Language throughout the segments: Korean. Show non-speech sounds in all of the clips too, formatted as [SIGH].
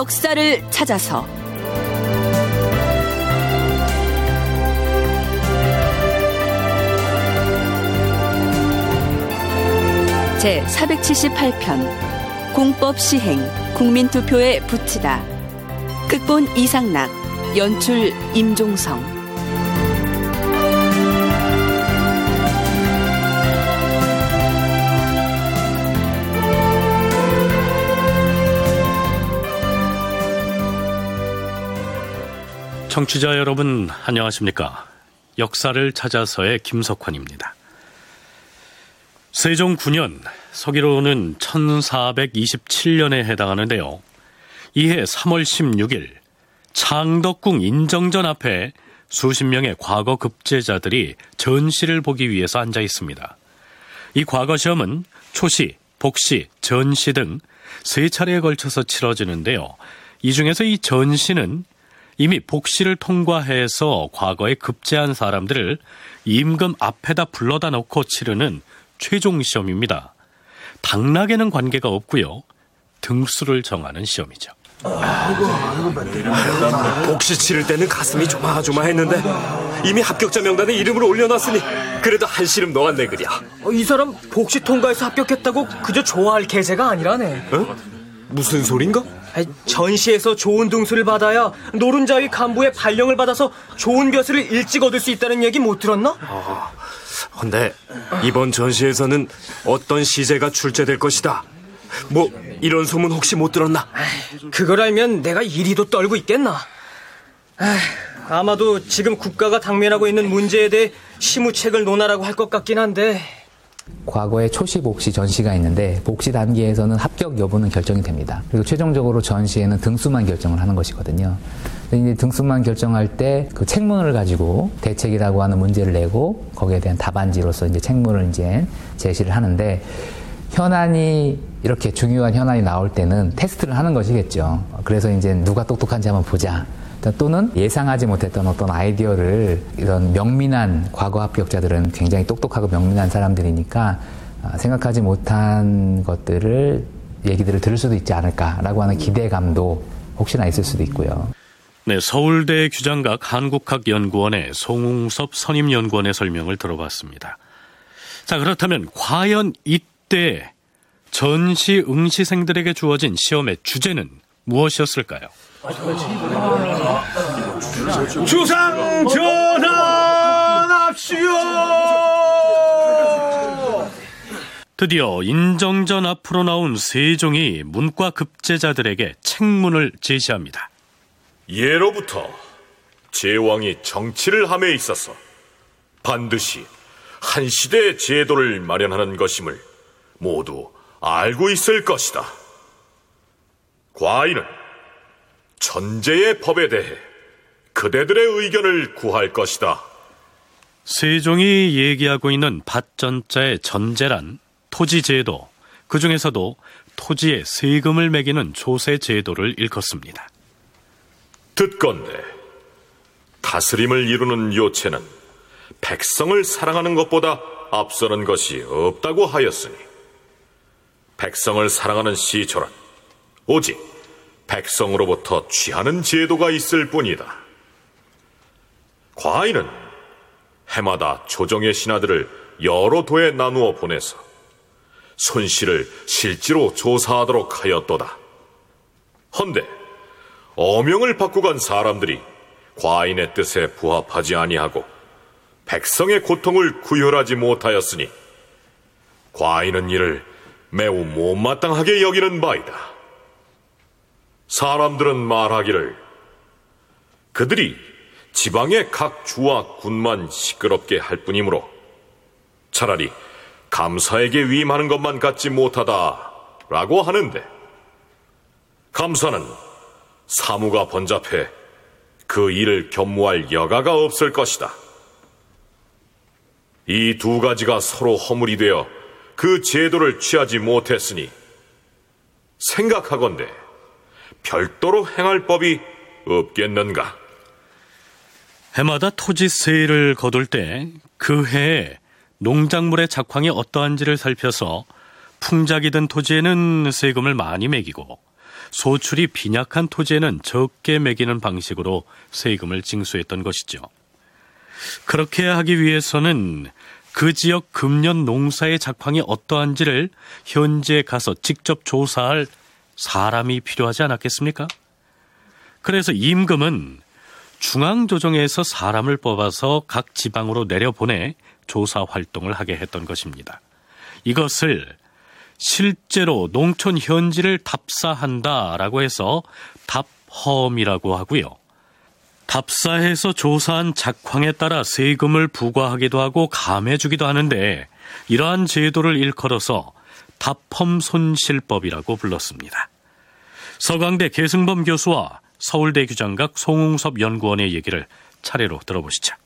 역사를 찾아서. 제 478편 공법 시행 국민투표에 붙이다. 극본 이상락 연출 임종성 청취자 여러분 안녕하십니까? 역사를 찾아서의 김석환입니다. 세종 9년 서기로는 1427년에 해당하는데요. 이해 3월 16일 창덕궁 인정전 앞에 수십 명의 과거 급제자들이 전시를 보기 위해서 앉아 있습니다. 이 과거 시험은 초시, 복시, 전시 등 세 차례에 걸쳐서 치러지는데요. 이 중에서 이 전시는 이미 복시를 통과해서 과거에 급제한 사람들을 임금 앞에다 불러다 놓고 치르는 최종 시험입니다. 당락에는 관계가 없고요. 등수를 정하는 시험이죠. 복시 치를 때는 가슴이 조마조마했는데 이미 합격자 명단에 이름을 올려놨으니 그래도 한시름 내그랴. 어, 이 사람 복시 통과해서 합격했다고 그저 좋아할 계제가 아니라네. 어? 무슨 소린가? 전시에서 좋은 등수를 받아야 노른자위 간부의 발령을 받아서 좋은 벼슬을 일찍 얻을 수 있다는 얘기 못 들었나? 아, 근데 이번 전시에서는 어떤 시제가 출제될 것이다. 뭐 이런 소문 혹시 못 들었나? 그걸 알면 내가 이리도 떨고 있겠나? 아마도 지금 국가가 당면하고 있는 문제에 대해 시무책을 논하라고 할 것 같긴 한데 과거에 초시, 복시, 전시가 있는데 복시 단계에서는 합격 여부는 결정이 됩니다. 그리고 최종적으로 전시에는 등수만 결정을 하는 것이거든요. 이제 등수만 결정할 때 그 책문을 가지고 대책이라고 하는 문제를 내고 거기에 대한 답안지로서 이제 책문을 이제 제시를 하는데 현안이 이렇게 중요한 현안이 나올 때는 테스트를 하는 것이겠죠. 그래서 이제 누가 똑똑한지 한번 보자. 또는 예상하지 못했던 어떤 아이디어를 이런 명민한 과거 합격자들은 굉장히 똑똑하고 명민한 사람들이니까 아, 생각하지 못한 것들을 얘기들을 들을 수도 있지 않을까라고 하는 기대감도 혹시나 있을 수도 있고요. 네, 서울대 규장각 한국학연구원의 송웅섭 선임연구원의 설명을 들어봤습니다. 자, 그렇다면 과연 이때 전시 응시생들에게 주어진 시험의 주제는 무엇이었을까요? 주상 전환합시오. 드디어 인정전 앞으로 나온 세종이 문과 급제자들에게 책문을 제시합니다. 예로부터 제왕이 정치를 함에 있어서 반드시 한 시대의 제도를 마련하는 것임을 모두 알고 있을 것이다. 과인은 전제의 법에 대해 그대들의 의견을 구할 것이다. 세종이 얘기하고 있는 밭전자의 전제란 토지 제도, 그 중에서도 토지에 세금을 매기는 조세 제도를 일컫습니다. 듣건대 다스림을 이루는 요체는 백성을 사랑하는 것보다 앞서는 것이 없다고 하였으니 백성을 사랑하는 시초란 오직 백성으로부터 취하는 제도가 있을 뿐이다. 과인은 해마다 조정의 신하들을 여러 도에 나누어 보내서 손실을 실제로 조사하도록 하였도다. 헌데 어명을 받고 간 사람들이 과인의 뜻에 부합하지 아니하고 백성의 고통을 구혈하지 못하였으니 과인은 이를 매우 못마땅하게 여기는 바이다. 사람들은 말하기를 그들이 지방의 각 주와 군만 시끄럽게 할 뿐이므로 차라리 감사에게 위임하는 것만 갖지 못하다라고 하는데 감사는 사무가 번잡해 그 일을 겸무할 여가가 없을 것이다. 이 두 가지가 서로 허물이 되어 그 제도를 취하지 못했으니 생각하건대 별도로 행할 법이 없겠는가? 해마다 토지세를 거둘 때 그 해에 농작물의 작황이 어떠한지를 살펴서 풍작이 든 토지에는 세금을 많이 매기고 소출이 빈약한 토지에는 적게 매기는 방식으로 세금을 징수했던 것이죠. 그렇게 하기 위해서는 그 지역 금년 농사의 작황이 어떠한지를 현지에 가서 직접 조사할 사람이 필요하지 않았겠습니까? 그래서 임금은 중앙조정에서 사람을 뽑아서 각 지방으로 내려보내 조사 활동을 하게 했던 것입니다. 이것을 실제로 농촌 현지를 답사한다라고 해서 답험이라고 하고요. 답사해서 조사한 작황에 따라 세금을 부과하기도 하고 감해주기도 하는데 이러한 제도를 일컬어서 답험손실법이라고 불렀습니다. 서강대 계승범 교수와 서울대 규장각 송웅섭 연구원의 얘기를 차례로 들어보시죠.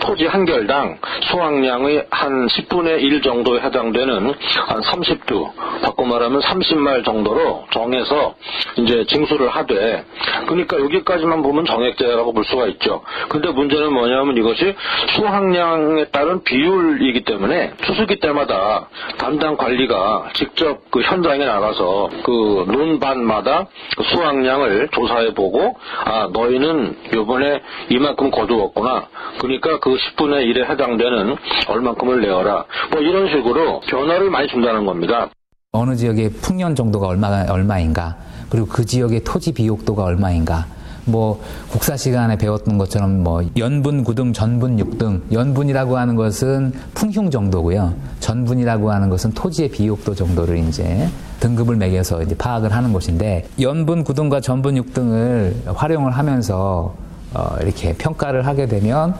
토지 한 결당 수확량의 한 10분의 1 정도에 해당되는 한 30두, 바꿔 말하면 30말 정도로 정해서 이제 징수를 하되, 그러니까 여기까지만 보면 정액제라고 볼 수가 있죠. 근데 문제는 뭐냐면 이것이 수확량에 따른 비율이기 때문에 추수기 때마다 담당 관리가 직접 그 현장에 나가서 그 논반마다 그 수확량을 조사해 보고, 아, 너희는 요번에 이만큼 거두었구나. 그러니까 그 10분의 1에 해당되는 얼만큼을 내어라. 뭐 이런 식으로 변화를 많이 준다는 겁니다. 어느 지역의 풍년 정도가 얼마, 얼마인가, 그리고 그 지역의 토지 비옥도가 얼마인가, 뭐 국사 시간에 배웠던 것처럼 뭐 연분 9등, 전분 6등, 연분이라고 하는 것은 풍흉 정도고요. 전분이라고 하는 것은 토지의 비옥도 정도를 이제 등급을 매겨서 이제 파악을 하는 것인데 연분 9등과 전분 6등을 활용을 하면서 어, 이렇게 평가를 하게 되면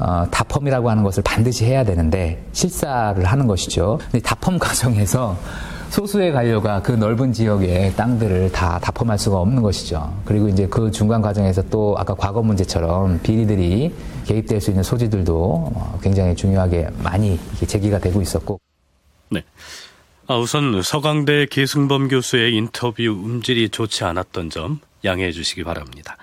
어, 다펌이라고 하는 것을 반드시 해야 되는데 실사를 하는 것이죠. 근데 다펌 [LAUGHS] 과정에서 소수의 관료가 그 넓은 지역의 땅들을 다 다펌할 수가 없는 것이죠. 그리고 이제 그 중간 과정에서 또 아까 과거 문제처럼 비리들이 개입될 수 있는 소지들도 어, 굉장히 중요하게 많이 제기가 되고 있었고. 네. 아, 우선 서강대 계승범 교수의 인터뷰 음질이 좋지 않았던 점 양해해 주시기 바랍니다.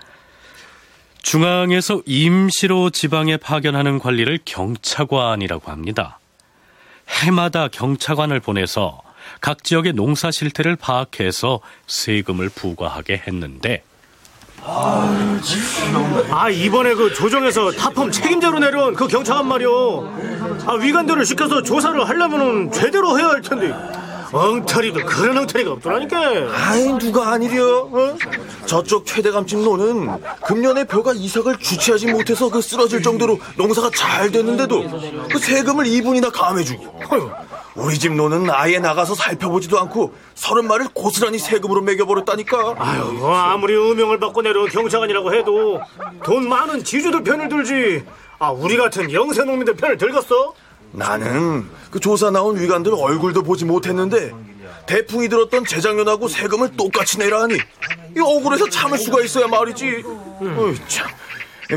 중앙에서 임시로 지방에 파견하는 관리를 경차관이라고 합니다. 해마다 경차관을 보내서 각 지역의 농사 실태를 파악해서 세금을 부과하게 했는데 아 이번에 그 조정에서 타펌 책임자로 내려온 그 경찰관 말이오 아 위관들을 시켜서 조사를 하려면은 제대로 해야 할 텐데 엉터리도 그런 엉터리가 없더라니까. 아이 누가 아니려 어? 저쪽 최대감집 노는 금년에 벼가 이삭을 주체하지 못해서 그 쓰러질 정도로 농사가 잘 됐는데도 그 세금을 2분이나 감해주고. 어휴, 우리 집 노는 아예 나가서 살펴보지도 않고 서른 말을 고스란히 세금으로 매겨버렸다니까. 아유 뭐 아무리 음영을 받고 내려온 경찰관이라고 해도 돈 많은 지주들 편을 들지. 아 우리 같은 영세 농민들 편을 들겠어? 나는 그 조사 나온 위관들 얼굴도 보지 못했는데 대풍이 들었던 재작년하고 세금을 똑같이 내라 하니 이 억울해서 참을 수가 있어야 말이지. 어이, 참.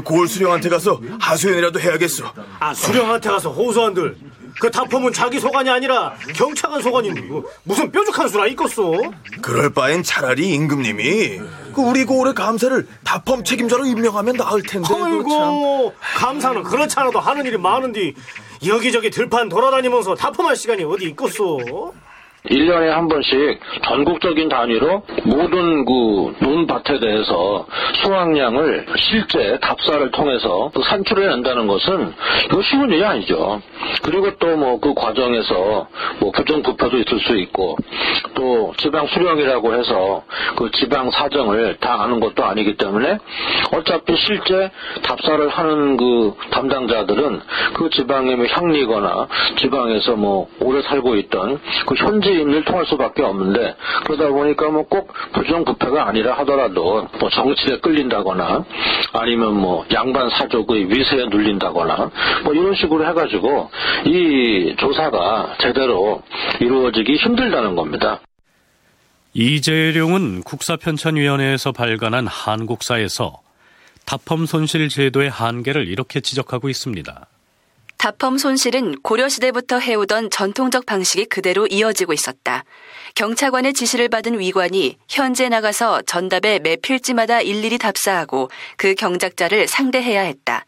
고을 수령한테 가서 하소연이라도 해야겠어. 아 수령한테 가서 호소한들. 그 다펌은 자기 소관이 아니라 경찰관 소관인데 무슨 뾰족한 수라 있겠어? 그럴 바엔 차라리 임금님이 그 우리 고을의 감사를 다펌 책임자로 임명하면 나을 텐데. 아이고 감사는 그렇지 않아도 하는 일이 많은데 여기저기 들판 돌아다니면서 다펌할 시간이 어디 있겠어? 1년에 한 번씩 전국적인 단위로 모든 그 논밭에 대해서 수확량을 실제 답사를 통해서 그 산출해 낸다는 것은 이거 쉬운 일이 아니죠. 그리고 또 뭐 그 과정에서 뭐 부정부패도 있을 수 있고 또 지방 수령이라고 해서 그 지방 사정을 다 아는 것도 아니기 때문에 어차피 실제 답사를 하는 그 담당자들은 그 지방의 뭐 향리거나 지방에서 뭐 오래 살고 있던 그 현지 인을 통할 수밖에 없는데 그러다 보니까 뭐 꼭 부정부패가 아니라 하더라도 뭐 정치에 끌린다거나 아니면 뭐 양반 사족의 위세에 눌린다거나 뭐 이런 식으로 해가지고 이 조사가 제대로 이루어지기 힘들다는 겁니다. 이재룡은 국사편찬위원회에서 발간한 한국사에서 다펌 손실 제도의 한계를 이렇게 지적하고 있습니다. 다펌 손실은 고려시대부터 해오던 전통적 방식이 그대로 이어지고 있었다. 경찰관의 지시를 받은 위관이 현재 나가서 전답에 매 필지마다 일일이 답사하고 그 경작자를 상대해야 했다.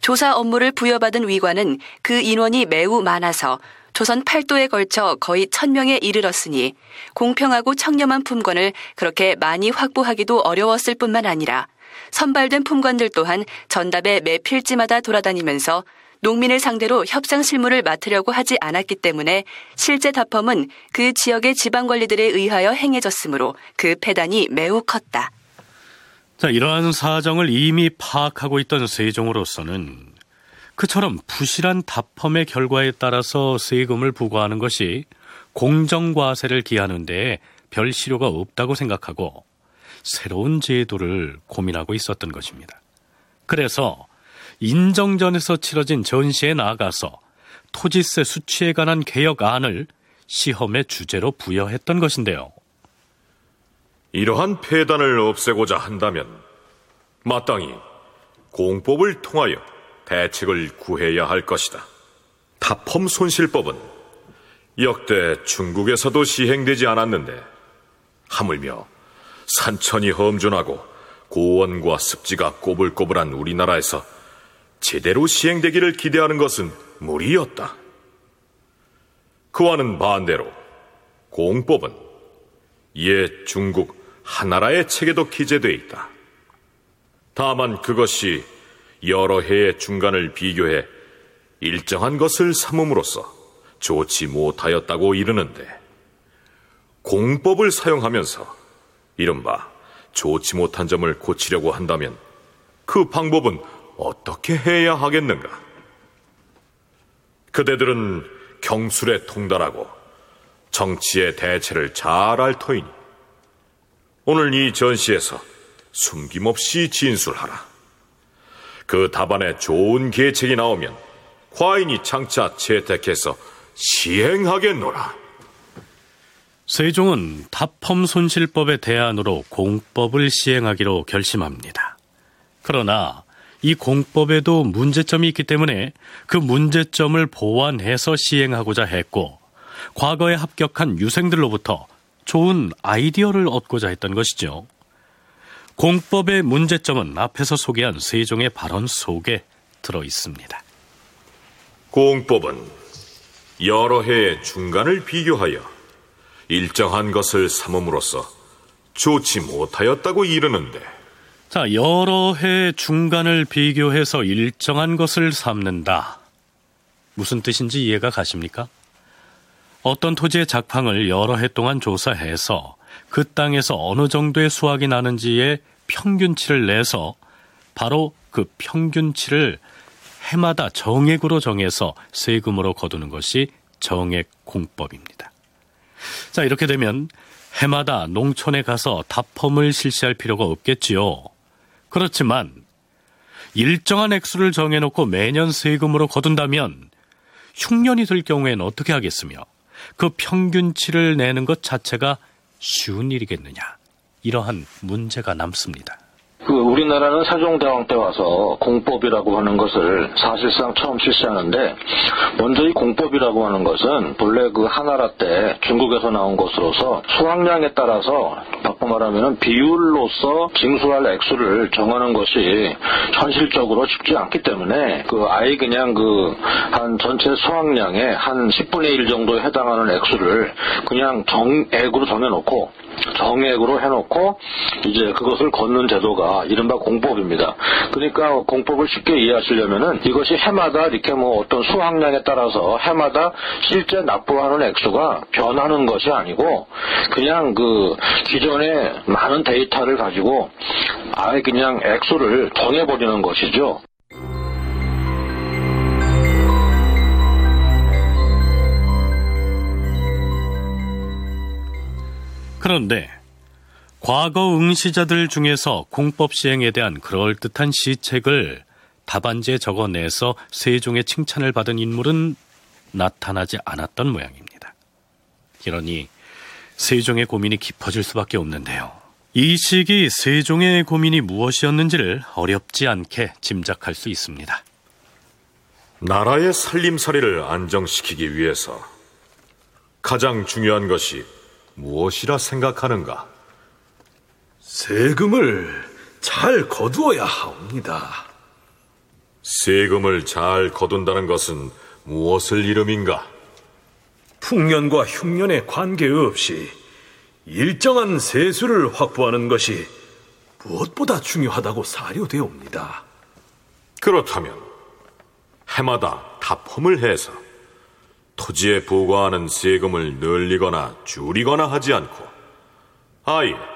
조사 업무를 부여받은 위관은 그 인원이 매우 많아서 조선 팔도에 걸쳐 거의 천명에 이르렀으니 공평하고 청렴한 품권을 그렇게 많이 확보하기도 어려웠을 뿐만 아니라 선발된 품관들 또한 전답의 매 필지마다 돌아다니면서 농민을 상대로 협상 실무를 맡으려고 하지 않았기 때문에 실제 답펌은 그 지역의 지방 관리들에 의하여 행해졌으므로 그 폐단이 매우 컸다. 자, 이러한 사정을 이미 파악하고 있던 세종으로서는 그처럼 부실한 답펌의 결과에 따라서 세금을 부과하는 것이 공정과세를 기하는 데에 별 실효가 없다고 생각하고 새로운 제도를 고민하고 있었던 것입니다. 그래서 인정전에서 치러진 전시에 나아가서 토지세 수치에 관한 개혁안을 시험의 주제로 부여했던 것인데요. 이러한 폐단을 없애고자 한다면 마땅히 공법을 통하여 대책을 구해야 할 것이다. 타펌 손실법은 역대 중국에서도 시행되지 않았는데 하물며 산천이 험준하고 고원과 습지가 꼬불꼬불한 우리나라에서 제대로 시행되기를 기대하는 것은 무리였다. 그와는 반대로 공법은 옛 중국 하나라의 책에도 기재되어 있다. 다만 그것이 여러 해의 중간을 비교해 일정한 것을 삼음으로써 좋지 못하였다고 이르는데 공법을 사용하면서 이른바 좋지 못한 점을 고치려고 한다면 그 방법은 어떻게 해야 하겠는가? 그대들은 경술에 통달하고 정치의 대체를 잘 알 터이니 오늘 이 전시에서 숨김없이 진술하라. 그 답안에 좋은 계책이 나오면 과인이 장차 채택해서 시행하겠노라. 세종은 답펌 손실법의 대안으로 공법을 시행하기로 결심합니다. 그러나 이 공법에도 문제점이 있기 때문에 그 문제점을 보완해서 시행하고자 했고 과거에 합격한 유생들로부터 좋은 아이디어를 얻고자 했던 것이죠. 공법의 문제점은 앞에서 소개한 세종의 발언 속에 들어 있습니다. 공법은 여러 해의 중간을 비교하여 일정한 것을 삼음으로써 좋지 못하였다고 이르는데 자, 여러 해 중간을 비교해서 일정한 것을 삼는다. 무슨 뜻인지 이해가 가십니까? 어떤 토지의 작황을 여러 해 동안 조사해서 그 땅에서 어느 정도의 수확이 나는지의 평균치를 내서 바로 그 평균치를 해마다 정액으로 정해서 세금으로 거두는 것이 정액 공법입니다. 자, 이렇게 되면 해마다 농촌에 가서 답펌을 실시할 필요가 없겠지요. 그렇지만 일정한 액수를 정해놓고 매년 세금으로 거둔다면 흉년이 될 경우에는 어떻게 하겠으며 그 평균치를 내는 것 자체가 쉬운 일이겠느냐. 이러한 문제가 남습니다. 그 우리나라는 세종대왕 때 와서 공법이라고 하는 것을 사실상 처음 실시하는데 먼저 이 공법이라고 하는 것은 본래 그 하나라 때 중국에서 나온 것으로서 수확량에 따라서 바꿔 말하면 비율로서 징수할 액수를 정하는 것이 현실적으로 쉽지 않기 때문에 그 아예 그냥 그 한 전체 수확량의 한 10분의 1 정도에 해당하는 액수를 그냥 정액으로 정해놓고 정액으로 해놓고 이제 그것을 걷는 제도가 이른바 공법입니다. 그러니까 공법을 쉽게 이해하시려면은 이것이 해마다 이렇게 뭐 어떤 수확량에 따라서 해마다 실제 납부하는 액수가 변하는 것이 아니고 그냥 그 기존의 많은 데이터를 가지고 아예 그냥 액수를 정해버리는 것이죠. 그런데 과거 응시자들 중에서 공법 시행에 대한 그럴듯한 시책을 답안지에 적어내서 세종의 칭찬을 받은 인물은 나타나지 않았던 모양입니다. 이러니 세종의 고민이 깊어질 수밖에 없는데요. 이 시기 세종의 고민이 무엇이었는지를 어렵지 않게 짐작할 수 있습니다. 나라의 살림살이를 안정시키기 위해서 가장 중요한 것이 무엇이라 생각하는가? 세금을 잘 거두어야 하옵니다. 세금을 잘 거둔다는 것은 무엇을 이름인가? 풍년과 흉년에 관계없이 일정한 세수를 확보하는 것이 무엇보다 중요하다고 사료되옵니다. 그렇다면 해마다 답험을 해서 토지에 부과하는 세금을 늘리거나 줄이거나 하지 않고 아예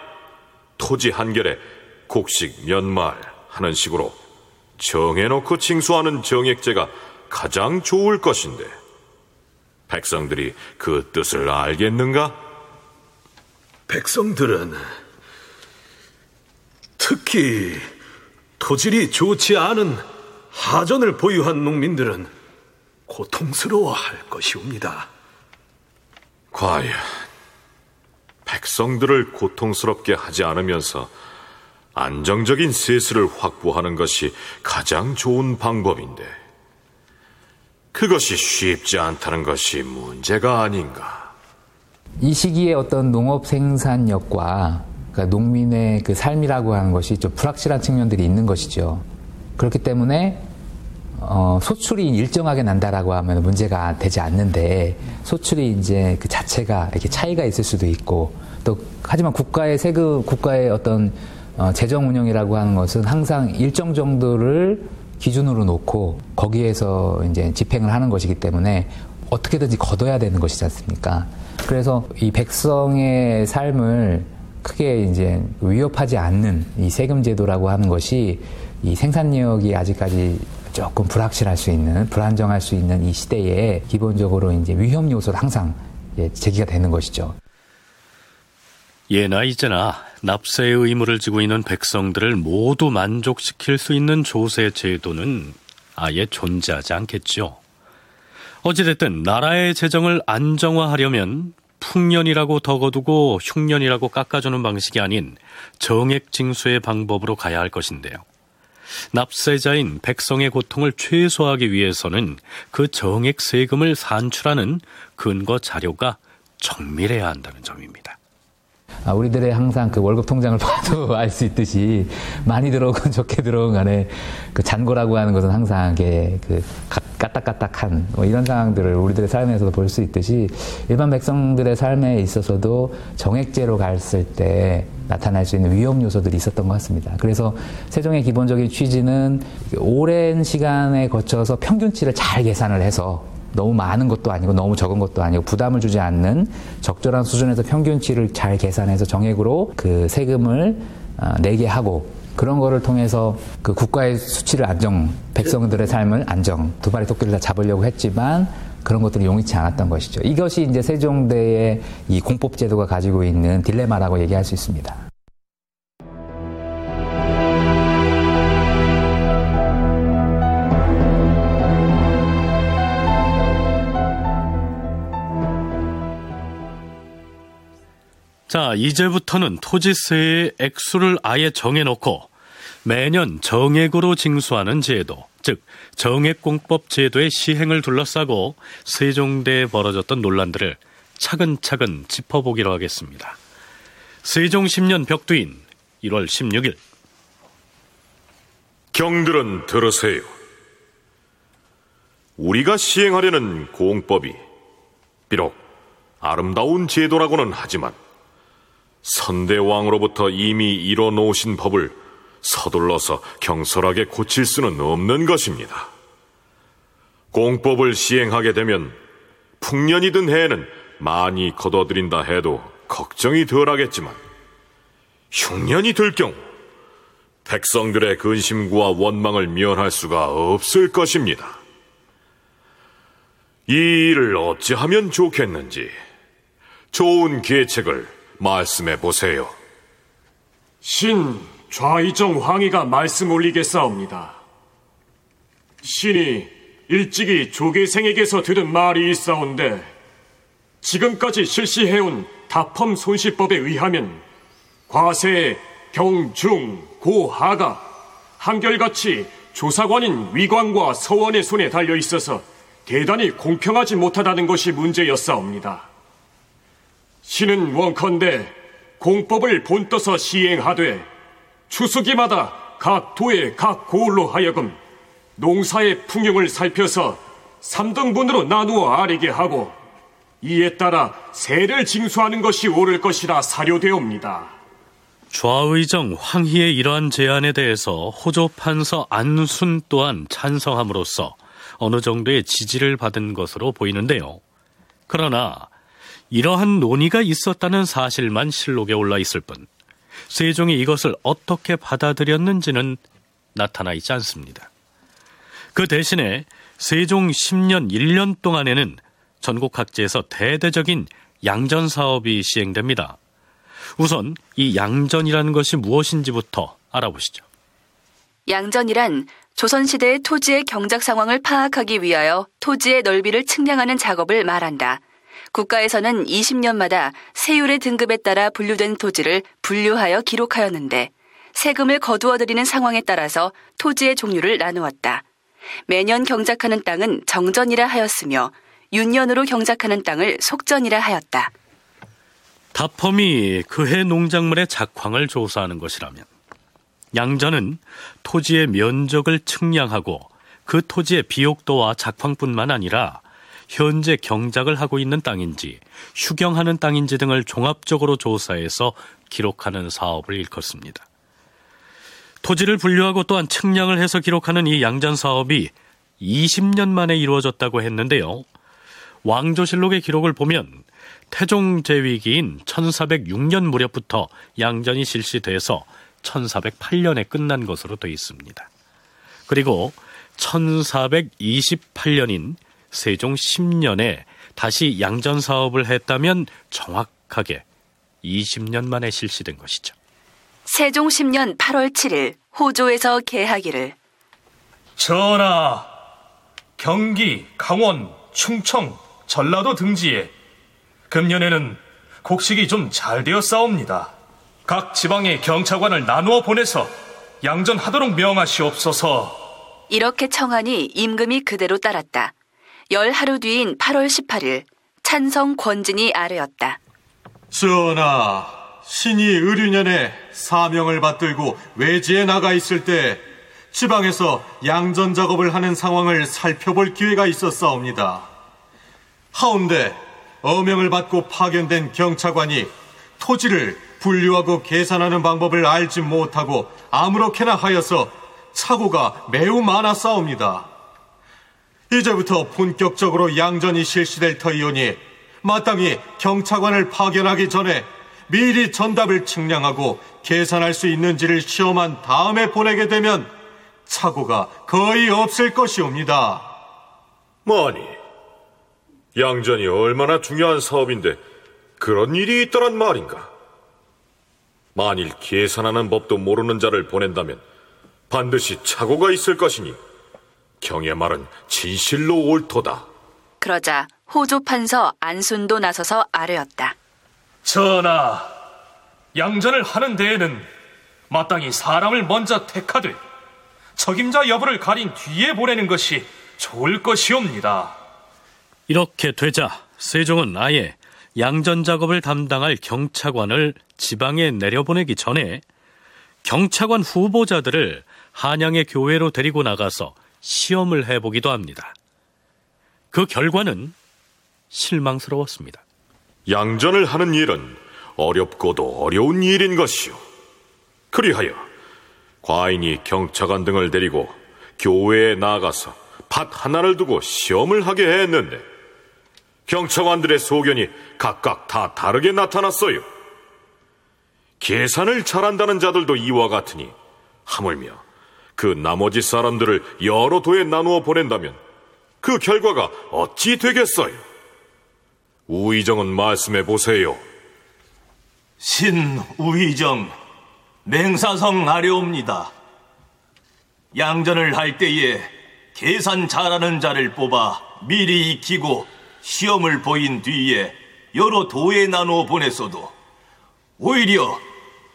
토지 한 결에 곡식 몇 말 하는 식으로 정해놓고 징수하는 정액제가 가장 좋을 것인데 백성들이 그 뜻을 알겠는가? 백성들은 특히 토질이 좋지 않은 하전을 보유한 농민들은 고통스러워할 것이옵니다. 과연 백성들을 고통스럽게 하지 않으면서 안정적인 세수를 확보하는 것이 가장 좋은 방법인데 그것이 쉽지 않다는 것이 문제가 아닌가. 이 시기에 어떤 농업 생산력과 그러니까 농민의 그 삶이라고 하는 것이 좀 불확실한 측면들이 있는 것이죠. 그렇기 때문에 어, 소출이 일정하게 난다라고 하면 문제가 되지 않는데 소출이 이제 그 자체가 이렇게 차이가 있을 수도 있고 또 하지만 국가의 세금 국가의 어떤 어, 재정 운영이라고 하는 것은 항상 일정 정도를 기준으로 놓고 거기에서 이제 집행을 하는 것이기 때문에 어떻게든지 걷어야 되는 것이지 않습니까? 그래서 이 백성의 삶을 크게 이제 위협하지 않는 이 세금 제도라고 하는 것이 이 생산력이 아직까지 조금 불확실할 수 있는 불안정할 수 있는 이 시대에 기본적으로 이제 위험 요소로 항상 제기가 되는 것이죠. 예나 이제나 납세의 의무를 지고 있는 백성들을 모두 만족시킬 수 있는 조세 제도는 아예 존재하지 않겠죠. 어찌됐든 나라의 재정을 안정화하려면 풍년이라고 덕어두고 흉년이라고 깎아주는 방식이 아닌 정액 징수의 방법으로 가야 할 것인데요. 납세자인 백성의 고통을 최소화하기 위해서는 그 정액 세금을 산출하는 근거 자료가 정밀해야 한다는 점입니다. 아, 우리들의 항상 그 월급 통장을 [LAUGHS] 봐도 알 수 있듯이 많이 들어오건 적게 들어온 간에 그 잔고라고 하는 것은 항상 그 까딱까딱한 뭐 이런 상황들을 우리들의 삶에서도 볼 수 있듯이 일반 백성들의 삶에 있어서도 정액제로 갔을 때 나타날 수 있는 위험 요소들이 있었던 것 같습니다. 그래서 세종의 기본적인 취지는 오랜 시간에 거쳐서 평균치를 잘 계산을 해서 너무 많은 것도 아니고 너무 적은 것도 아니고 부담을 주지 않는 적절한 수준에서 평균치를 잘 계산해서 정액으로 그 세금을 어, 내게 하고 그런 거를 통해서 그 국가의 수치를 안정, 백성들의 삶을 안정, 두 발의 토끼를 다 잡으려고 했지만 그런 것들이 용이치 않았던 것이죠. 이것이 이제 세종대의 이 공법제도가 가지고 있는 딜레마라고 얘기할 수 있습니다. 자, 이제부터는 토지세의 액수를 아예 정해놓고 매년 정액으로 징수하는 제도, 즉 정액공법 제도의 시행을 둘러싸고 세종대에 벌어졌던 논란들을 차근차근 짚어보기로 하겠습니다. 세종 10년 벽두인 1월 16일 경들은 들으세요. 우리가 시행하려는 공법이 비록 아름다운 제도라고는 하지만 선대왕으로부터 이미 이뤄놓으신 법을 서둘러서 경솔하게 고칠 수는 없는 것입니다. 공법을 시행하게 되면 풍년이 든 해에는 많이 거둬들인다 해도 걱정이 덜 하겠지만 흉년이 들 경우 백성들의 근심과 원망을 면할 수가 없을 것입니다. 이 일을 어찌하면 좋겠는지 좋은 계책을 말씀해 보세요. 신 좌이정 황희가 말씀 올리겠사옵니다. 신이 일찍이 조계생에게서 들은 말이 있사온데 지금까지 실시해온 다펌 손실법에 의하면 과세, 경 중, 고 하가 한결같이 조사관인 위관과 서원의 손에 달려 있어서 대단히 공평하지 못하다는 것이 문제였사옵니다. 신은 원컨대 공법을 본떠서 시행하되 추수기마다 각 도의 각 고을로 하여금 농사의 풍경을 살펴서 3등분으로 나누어 아리게 하고 이에 따라 세를 징수하는 것이 옳을 것이라 사료되옵니다. 좌의정 황희의 이러한 제안에 대해서 호조 판서 안순 또한 찬성함으로써 어느 정도의 지지를 받은 것으로 보이는데요. 그러나 이러한 논의가 있었다는 사실만 실록에 올라 있을 뿐 세종이 이것을 어떻게 받아들였는지는 나타나 있지 않습니다. 그 대신에 세종 10년 1년 동안에는 전국 각지에서 대대적인 양전 사업이 시행됩니다. 우선 이 양전이라는 것이 무엇인지부터 알아보시죠. 양전이란 조선시대의 토지의 경작 상황을 파악하기 위하여 토지의 넓이를 측량하는 작업을 말한다. 국가에서는 20년마다 세율의 등급에 따라 분류된 토지를 분류하여 기록하였는데 세금을 거두어들이는 상황에 따라서 토지의 종류를 나누었다. 매년 경작하는 땅은 정전이라 하였으며 윤년으로 경작하는 땅을 속전이라 하였다. 다펌이 그해 농작물의 작황을 조사하는 것이라면 양전은 토지의 면적을 측량하고 그 토지의 비옥도와 작황뿐만 아니라 현재 경작을 하고 있는 땅인지 휴경하는 땅인지 등을 종합적으로 조사해서 기록하는 사업을 일컫습니다. 토지를 분류하고 또한 측량을 해서 기록하는 이 양전 사업이 20년 만에 이루어졌다고 했는데요. 왕조실록의 기록을 보면 태종 제위기인 1406년 무렵부터 양전이 실시돼서 1408년에 끝난 것으로 되어 있습니다. 그리고 1428년인 세종 10년에 다시 양전 사업을 했다면 정확하게 20년 만에 실시된 것이죠. 세종 10년 8월 7일 호조에서 개하기를 전하, 경기, 강원, 충청, 전라도 등지에 금년에는 곡식이 좀 잘 되어 싸웁니다. 각 지방의 경차관을 나누어 보내서 양전하도록 명하시옵소서. 이렇게 청하니 임금이 그대로 따랐다. 열 하루 뒤인 8월 18일 찬성 권진이 아뢰었다. 전하, 신이 의류년에 사명을 받들고 외지에 나가 있을 때 지방에서 양전 작업을 하는 상황을 살펴볼 기회가 있었사옵니다. 하운데 어명을 받고 파견된 경차관이 토지를 분류하고 계산하는 방법을 알지 못하고 아무렇게나 하여서 사고가 매우 많았사옵니다. 이제부터 본격적으로 양전이 실시될 터이오니 마땅히 경차관을 파견하기 전에 미리 전답을 측량하고 계산할 수 있는지를 시험한 다음에 보내게 되면 사고가 거의 없을 것이옵니다. 뭐니? 양전이 얼마나 중요한 사업인데 그런 일이 있더란 말인가? 만일 계산하는 법도 모르는 자를 보낸다면 반드시 착오가 있을 것이니 경의 말은 진실로 옳도다. 그러자 호조 판서 안순도 나서서 아뢰었다. 전하, 양전을 하는 데에는 마땅히 사람을 먼저 택하되 적임자 여부를 가린 뒤에 보내는 것이 좋을 것이옵니다. 이렇게 되자 세종은 아예 양전 작업을 담당할 경차관을 지방에 내려보내기 전에 경차관 후보자들을 한양의 교회로 데리고 나가서 시험을 해보기도 합니다. 그 결과는 실망스러웠습니다. 양전을 하는 일은 어렵고도 어려운 일인 것이요. 그리하여 과인이 경차관 등을 데리고 교회에 나가서 밭 하나를 두고 시험을 하게 했는데 경차관들의 소견이 각각 다 다르게 나타났어요. 계산을 잘한다는 자들도 이와 같으니 하물며 그 나머지 사람들을 여러 도에 나누어 보낸다면 그 결과가 어찌 되겠어요? 우의정은 말씀해 보세요. 신 우의정 맹사성 아려옵니다. 양전을 할 때에 계산 잘하는 자를 뽑아 미리 익히고 시험을 보인 뒤에 여러 도에 나누어 보냈어도 오히려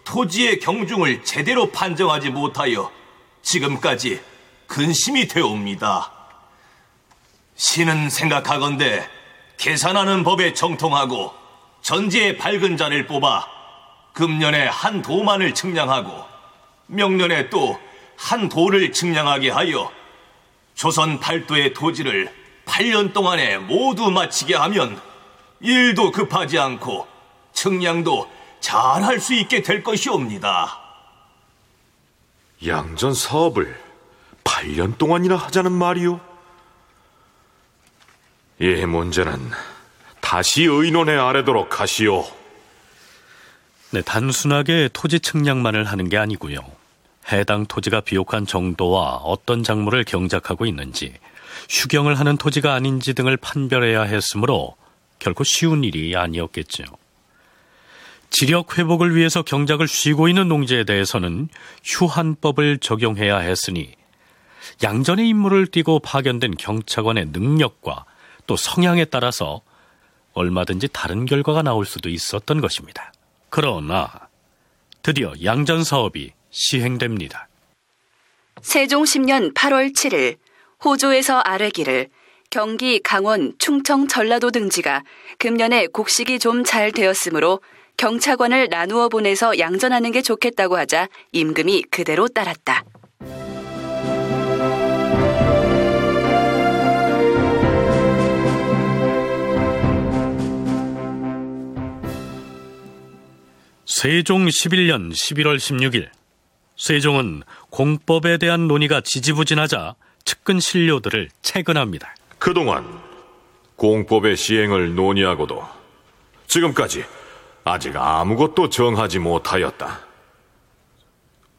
토지의 경중을 제대로 판정하지 못하여 지금까지 근심이 되옵니다. 신은 생각하건대 계산하는 법에 정통하고 전제의 밝은 자를 뽑아 금년에 한 도만을 측량하고 명년에 또 한 도를 측량하게 하여 조선 팔도의 토지를 8년 동안에 모두 마치게 하면 일도 급하지 않고 측량도 잘 할 수 있게 될 것이옵니다. 양전 사업을 8년 동안이나 하자는 말이오? 이 문제는 다시 의논해 아래도록 하시오. 네, 단순하게 토지 측량만을 하는 게 아니고요. 해당 토지가 비옥한 정도와 어떤 작물을 경작하고 있는지, 휴경을 하는 토지가 아닌지 등을 판별해야 했으므로 결코 쉬운 일이 아니었겠죠. 지력 회복을 위해서 경작을 쉬고 있는 농지에 대해서는 휴한법을 적용해야 했으니 양전의 임무를 띠고 파견된 경찰관의 능력과 또 성향에 따라서 얼마든지 다른 결과가 나올 수도 있었던 것입니다. 그러나 드디어 양전 사업이 시행됩니다. 세종 10년 8월 7일 호조에서 아래기를 경기, 강원, 충청, 전라도 등지가 금년에 곡식이 좀 잘 되었으므로 경차관을 나누어 보내서 양전하는 게 좋겠다고 하자 임금이 그대로 따랐다. 세종 11년 11월 16일 세종은 공법에 대한 논의가 지지부진하자 측근 신료들을 체근합니다. 그동안 공법의 시행을 논의하고도 지금까지 아직 아무것도 정하지 못하였다.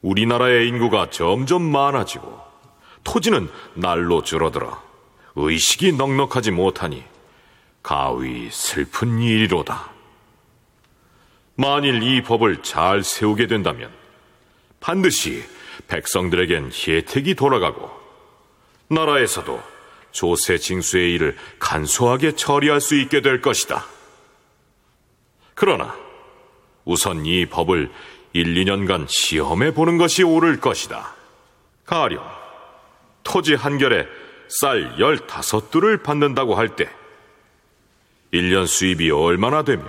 우리나라의 인구가 점점 많아지고 토지는 날로 줄어들어 의식이 넉넉하지 못하니 가위 슬픈 일이로다. 만일 이 법을 잘 세우게 된다면 반드시 백성들에겐 혜택이 돌아가고 나라에서도 조세 징수의 일을 간소하게 처리할 수 있게 될 것이다. 그러나 우선 이 법을 1, 2년간 시험해 보는 것이 옳을 것이다. 가령 토지 한 결에 쌀 15두를 받는다고 할 때 1년 수입이 얼마나 되며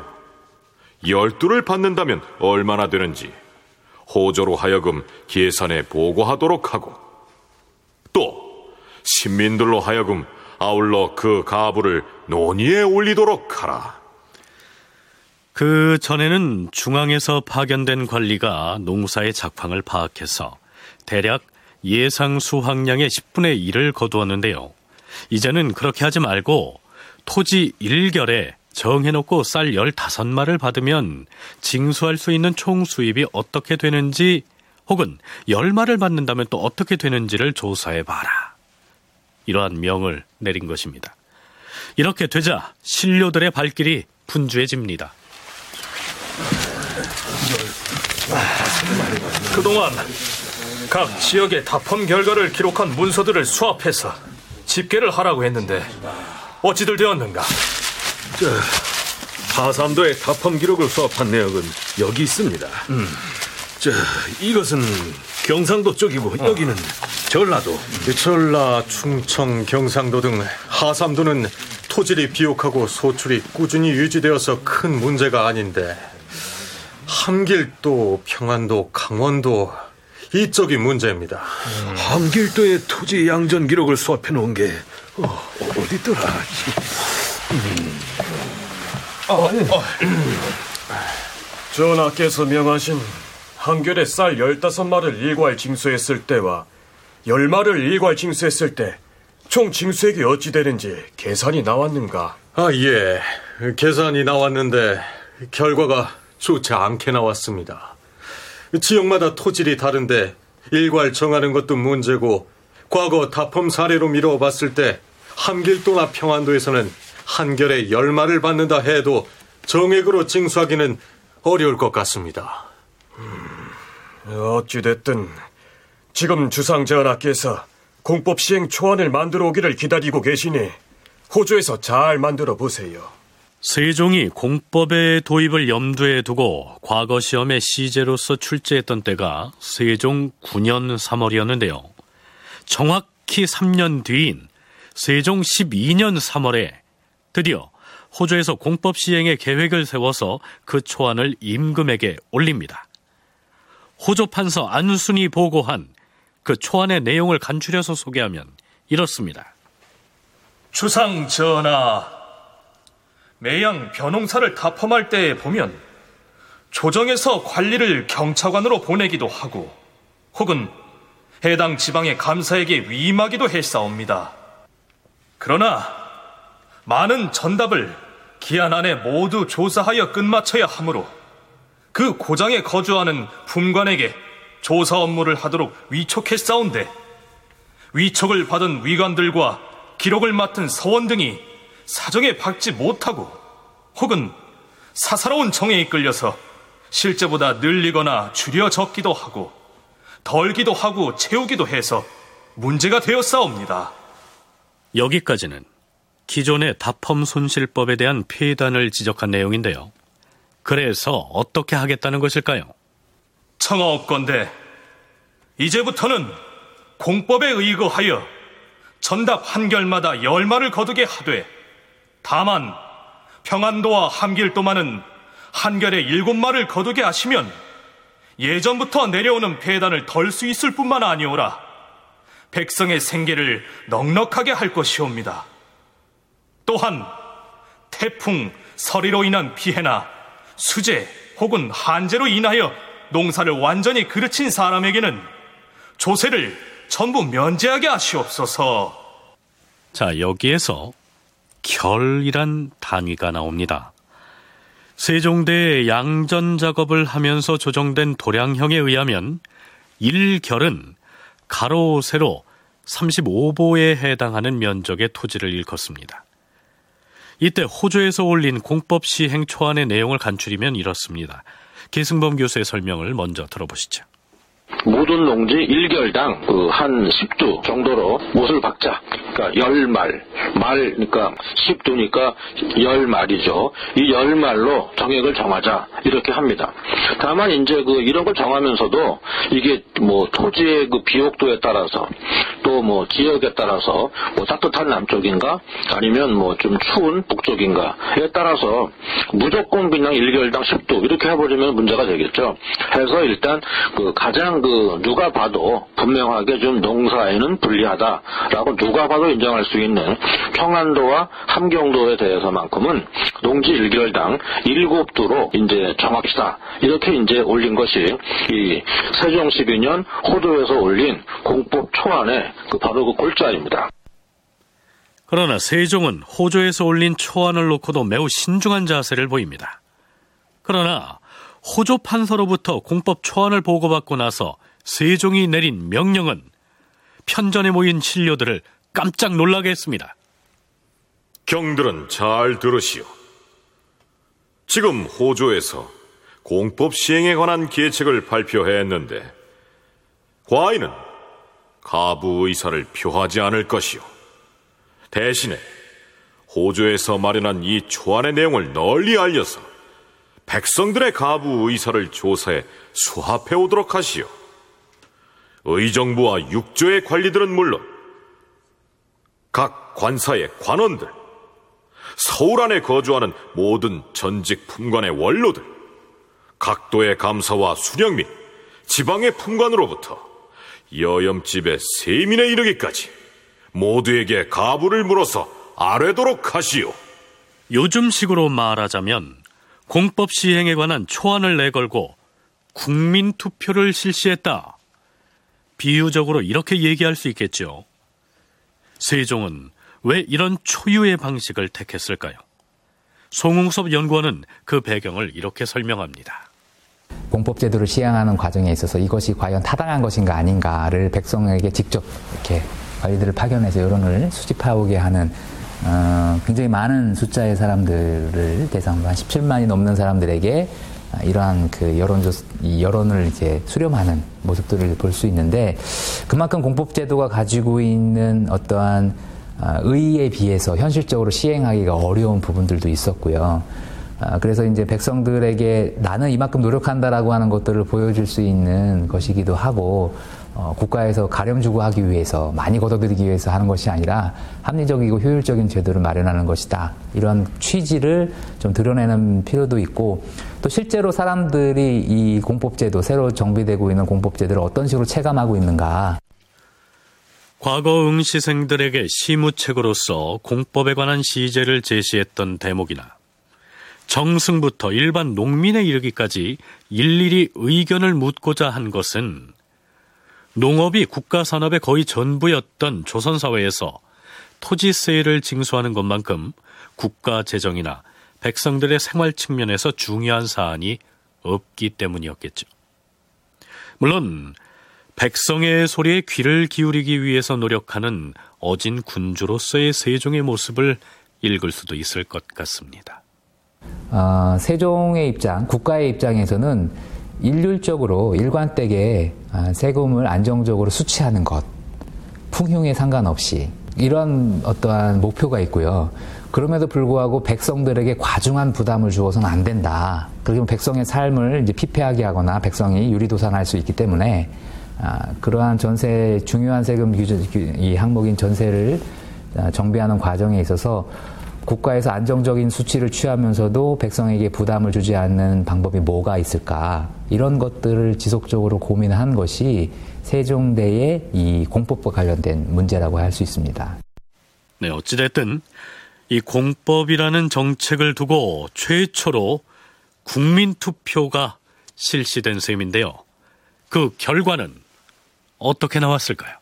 12를 받는다면 얼마나 되는지 호조로 하여금 계산해 보고하도록 하고 또 신민들로 하여금 아울러 그 가부를 논의에 올리도록 하라. 그 전에는 중앙에서 파견된 관리가 농사의 작황을 파악해서 대략 예상 수확량의 10분의 1을 거두었는데요. 이제는 그렇게 하지 말고 토지 1결에 정해놓고 쌀 15마를 받으면 징수할 수 있는 총 수입이 어떻게 되는지 혹은 10마를 받는다면 또 어떻게 되는지를 조사해 봐라. 이러한 명을 내린 것입니다. 이렇게 되자 신료들의 발길이 분주해집니다. 그동안 각 지역의 답험 결과를 기록한 문서들을 수합해서 집계를 하라고 했는데 어찌들 되었는가? 저, 하삼도의 답험 기록을 수합한 내역은 여기 있습니다. 음. 저, 이것은 경상도 쪽이고 어. 여기는 전라도. 전라, 충청, 경상도 등 하삼도는 토질이 비옥하고 소출이 꾸준히 유지되어서 큰 문제가 아닌데 함길도, 평안도, 강원도 이쪽이 문제입니다. 음. 함길도의 토지 양전 기록을 수합해 놓은 게 어, 어디 있더라? 음. 어, 어. 전하께서 명하신 한결에 쌀 15마를 일괄 징수했을 때와 10마를 일괄 징수했을 때 총 징수액이 어찌 되는지 계산이 나왔는가? 아, 예. 계산이 나왔는데 결과가 좋지 않게 나왔습니다. 지역마다 토질이 다른데 일괄 정하는 것도 문제고 과거 다펌 사례로 미뤄 봤을 때 함길도나 평안도에서는 한결에 열마를 받는다 해도 정액으로 징수하기는 어려울 것 같습니다. 음, 어찌됐든 지금 주상전하께서 공법 시행 초안을 만들어 오기를 기다리고 계시니 호주에서 잘 만들어 보세요. 세종이 공법의 도입을 염두에 두고 과거 시험에 시제로서 출제했던 때가 세종 9년 3월이었는데요. 정확히 3년 뒤인 세종 12년 3월에 드디어 호주에서 공법 시행의 계획을 세워서 그 초안을 임금에게 올립니다. 호조 판서 안순이 보고한 그 초안의 내용을 간추려서 소개하면 이렇습니다. 주상 전하, 매양 벼농사를 타펌할 때에 보면 조정에서 관리를 경차관으로 보내기도 하고 혹은 해당 지방의 감사에게 위임하기도 했사옵니다. 그러나 많은 전답을 기한 안에 모두 조사하여 끝마쳐야 하므로 그 고장에 거주하는 품관에게 조사 업무를 하도록 위촉했사온데 위촉을 받은 위관들과 기록을 맡은 서원 등이 사정에 박지 못하고 혹은 사사로운 정에 이끌려서 실제보다 늘리거나 줄여 적기도 하고 덜기도 하고 채우기도 해서 문제가 되었사옵니다. 여기까지는 기존의 다펌 손실법에 대한 폐단을 지적한 내용인데요. 그래서 어떻게 하겠다는 것일까요? 청하옵건대 이제부터는 공법에 의거하여 전답 한결마다 열마를 거두게 하되 다만 평안도와 함길도만은 한결에 일곱 마를 거두게 하시면 예전부터 내려오는 폐단을 덜 수 있을 뿐만 아니오라 백성의 생계를 넉넉하게 할 것이옵니다. 또한 태풍, 서리로 인한 피해나 수재 혹은 한재로 인하여 농사를 완전히 그르친 사람에게는 조세를 전부 면제하게 하시옵소서. 자, 여기에서 결이란 단위가 나옵니다. 세종대의 양전 작업을 하면서 조정된 도량형에 의하면 1결은 가로, 세로 35보에 해당하는 면적의 토지를 일컫습니다. 이때 호조에서 올린 공법 시행 초안의 내용을 간추리면 이렇습니다. 계승범 교수의 설명을 먼저 들어보시죠. 모든 농지 1결당 그 한 10두 정도로 못을 박자. 그러니까 열말, 말 그러니까 10두니까 열말이죠. 이 열말로 정액을 정하자 이렇게 합니다. 다만 이제 그 이런 걸 정하면서도 이게 뭐 토지의 그 비옥도에 따라서 또 뭐 지역에 따라서 뭐 따뜻한 남쪽인가 아니면 뭐 좀 추운 북쪽인가에 따라서 무조건 그냥 1결당 10두 이렇게 해버리면 문제가 되겠죠. 해서 일단 그 가장 그 누가 봐도 분명하게 좀 농사에는 불리하다라고 누가 봐도 인정할 수 있는 평안도와 함경도에 대해서만큼은 농지 1개월당 7두로 이제 정합시다. 이렇게 이제 올린 것이 이 세종 12년 호도에서 올린 공법 초안의 그 바로 그 골자입니다. 그러나 세종은 호조에서 올린 초안을 놓고도 매우 신중한 자세를 보입니다. 그러나 호조 판서로부터 공법 초안을 보고받고 나서 세종이 내린 명령은 편전에 모인 신료들을 깜짝 놀라게 했습니다. 경들은 잘 들으시오. 지금 호조에서 공법 시행에 관한 계책을 발표했는데 과인은 가부 의사를 표하지 않을 것이오. 대신에 호조에서 마련한 이 초안의 내용을 널리 알려서 백성들의 가부 의사를 조사해 수합해 오도록 하시오. 의정부와 육조의 관리들은 물론 각 관사의 관원들, 서울 안에 거주하는 모든 전직 품관의 원로들, 각도의 감사와 수령 및 지방의 품관으로부터 여염집의 세민에 이르기까지 모두에게 가부를 물어서 아뢰도록 하시오. 요즘식으로 말하자면 공법 시행에 관한 초안을 내걸고 국민 투표를 실시했다. 비유적으로 이렇게 얘기할 수 있겠죠. 세종은 왜 이런 초유의 방식을 택했을까요? 송웅섭 연구원은 그 배경을 이렇게 설명합니다. 공법제도를 시행하는 과정에 있어서 이것이 과연 타당한 것인가 아닌가를 백성에게 직접 이렇게 관리들을 파견해서 여론을 수집하오게 하는 어, 굉장히 많은 숫자의 사람들을 대상으로 한 17만이 넘는 사람들에게 이러한 그 여론조 여론을 이제 수렴하는 모습들을 볼 수 있는데 그만큼 공법제도가 가지고 있는 어떠한 어, 의의에 비해서 현실적으로 시행하기가 어려운 부분들도 있었고요. 아, 그래서 이제 백성들에게 나는 이만큼 노력한다라고 하는 것들을 보여줄 수 있는 것이기도 하고 어, 국가에서 가렴 주고 하기 위해서 많이 걷어들이기 위해서 하는 것이 아니라 합리적이고 효율적인 제도를 마련하는 것이다. 이런 취지를 좀 드러내는 필요도 있고 또 실제로 사람들이 이 공법제도 새로 정비되고 있는 공법제도를 어떤 식으로 체감하고 있는가. 과거 응시생들에게 시무책으로서 공법에 관한 시제를 제시했던 대목이나 정승부터 일반 농민에 이르기까지 일일이 의견을 묻고자 한 것은 농업이 국가 산업의 거의 전부였던 조선 사회에서 토지세를 징수하는 것만큼 국가 재정이나 백성들의 생활 측면에서 중요한 사안이 없기 때문이었겠죠. 물론 백성의 소리에 귀를 기울이기 위해서 노력하는 어진 군주로서의 세종의 모습을 읽을 수도 있을 것 같습니다. 어, 세종의 입장, 국가의 입장에서는 일률적으로 일관되게 아, 세금을 안정적으로 수취하는 것, 풍흉에 상관없이 이런 어떠한 목표가 있고요. 그럼에도 불구하고 백성들에게 과중한 부담을 주어서는 안 된다. 그러면 백성의 삶을 이제 피폐하게 하거나 백성이 유리도산할 수 있기 때문에 아, 그러한 전세 중요한 세금 규제 이 항목인 전세를 아, 정비하는 과정에 있어서 국가에서 안정적인 수치를 취하면서도 백성에게 부담을 주지 않는 방법이 뭐가 있을까 이런 것들을 지속적으로 고민한 것이 세종대의 이 공법과 관련된 문제라고 할 수 있습니다. 네, 어찌됐든 이 공법이라는 정책을 두고 최초로 국민 투표가 실시된 셈인데요. 그 결과는 어떻게 나왔을까요?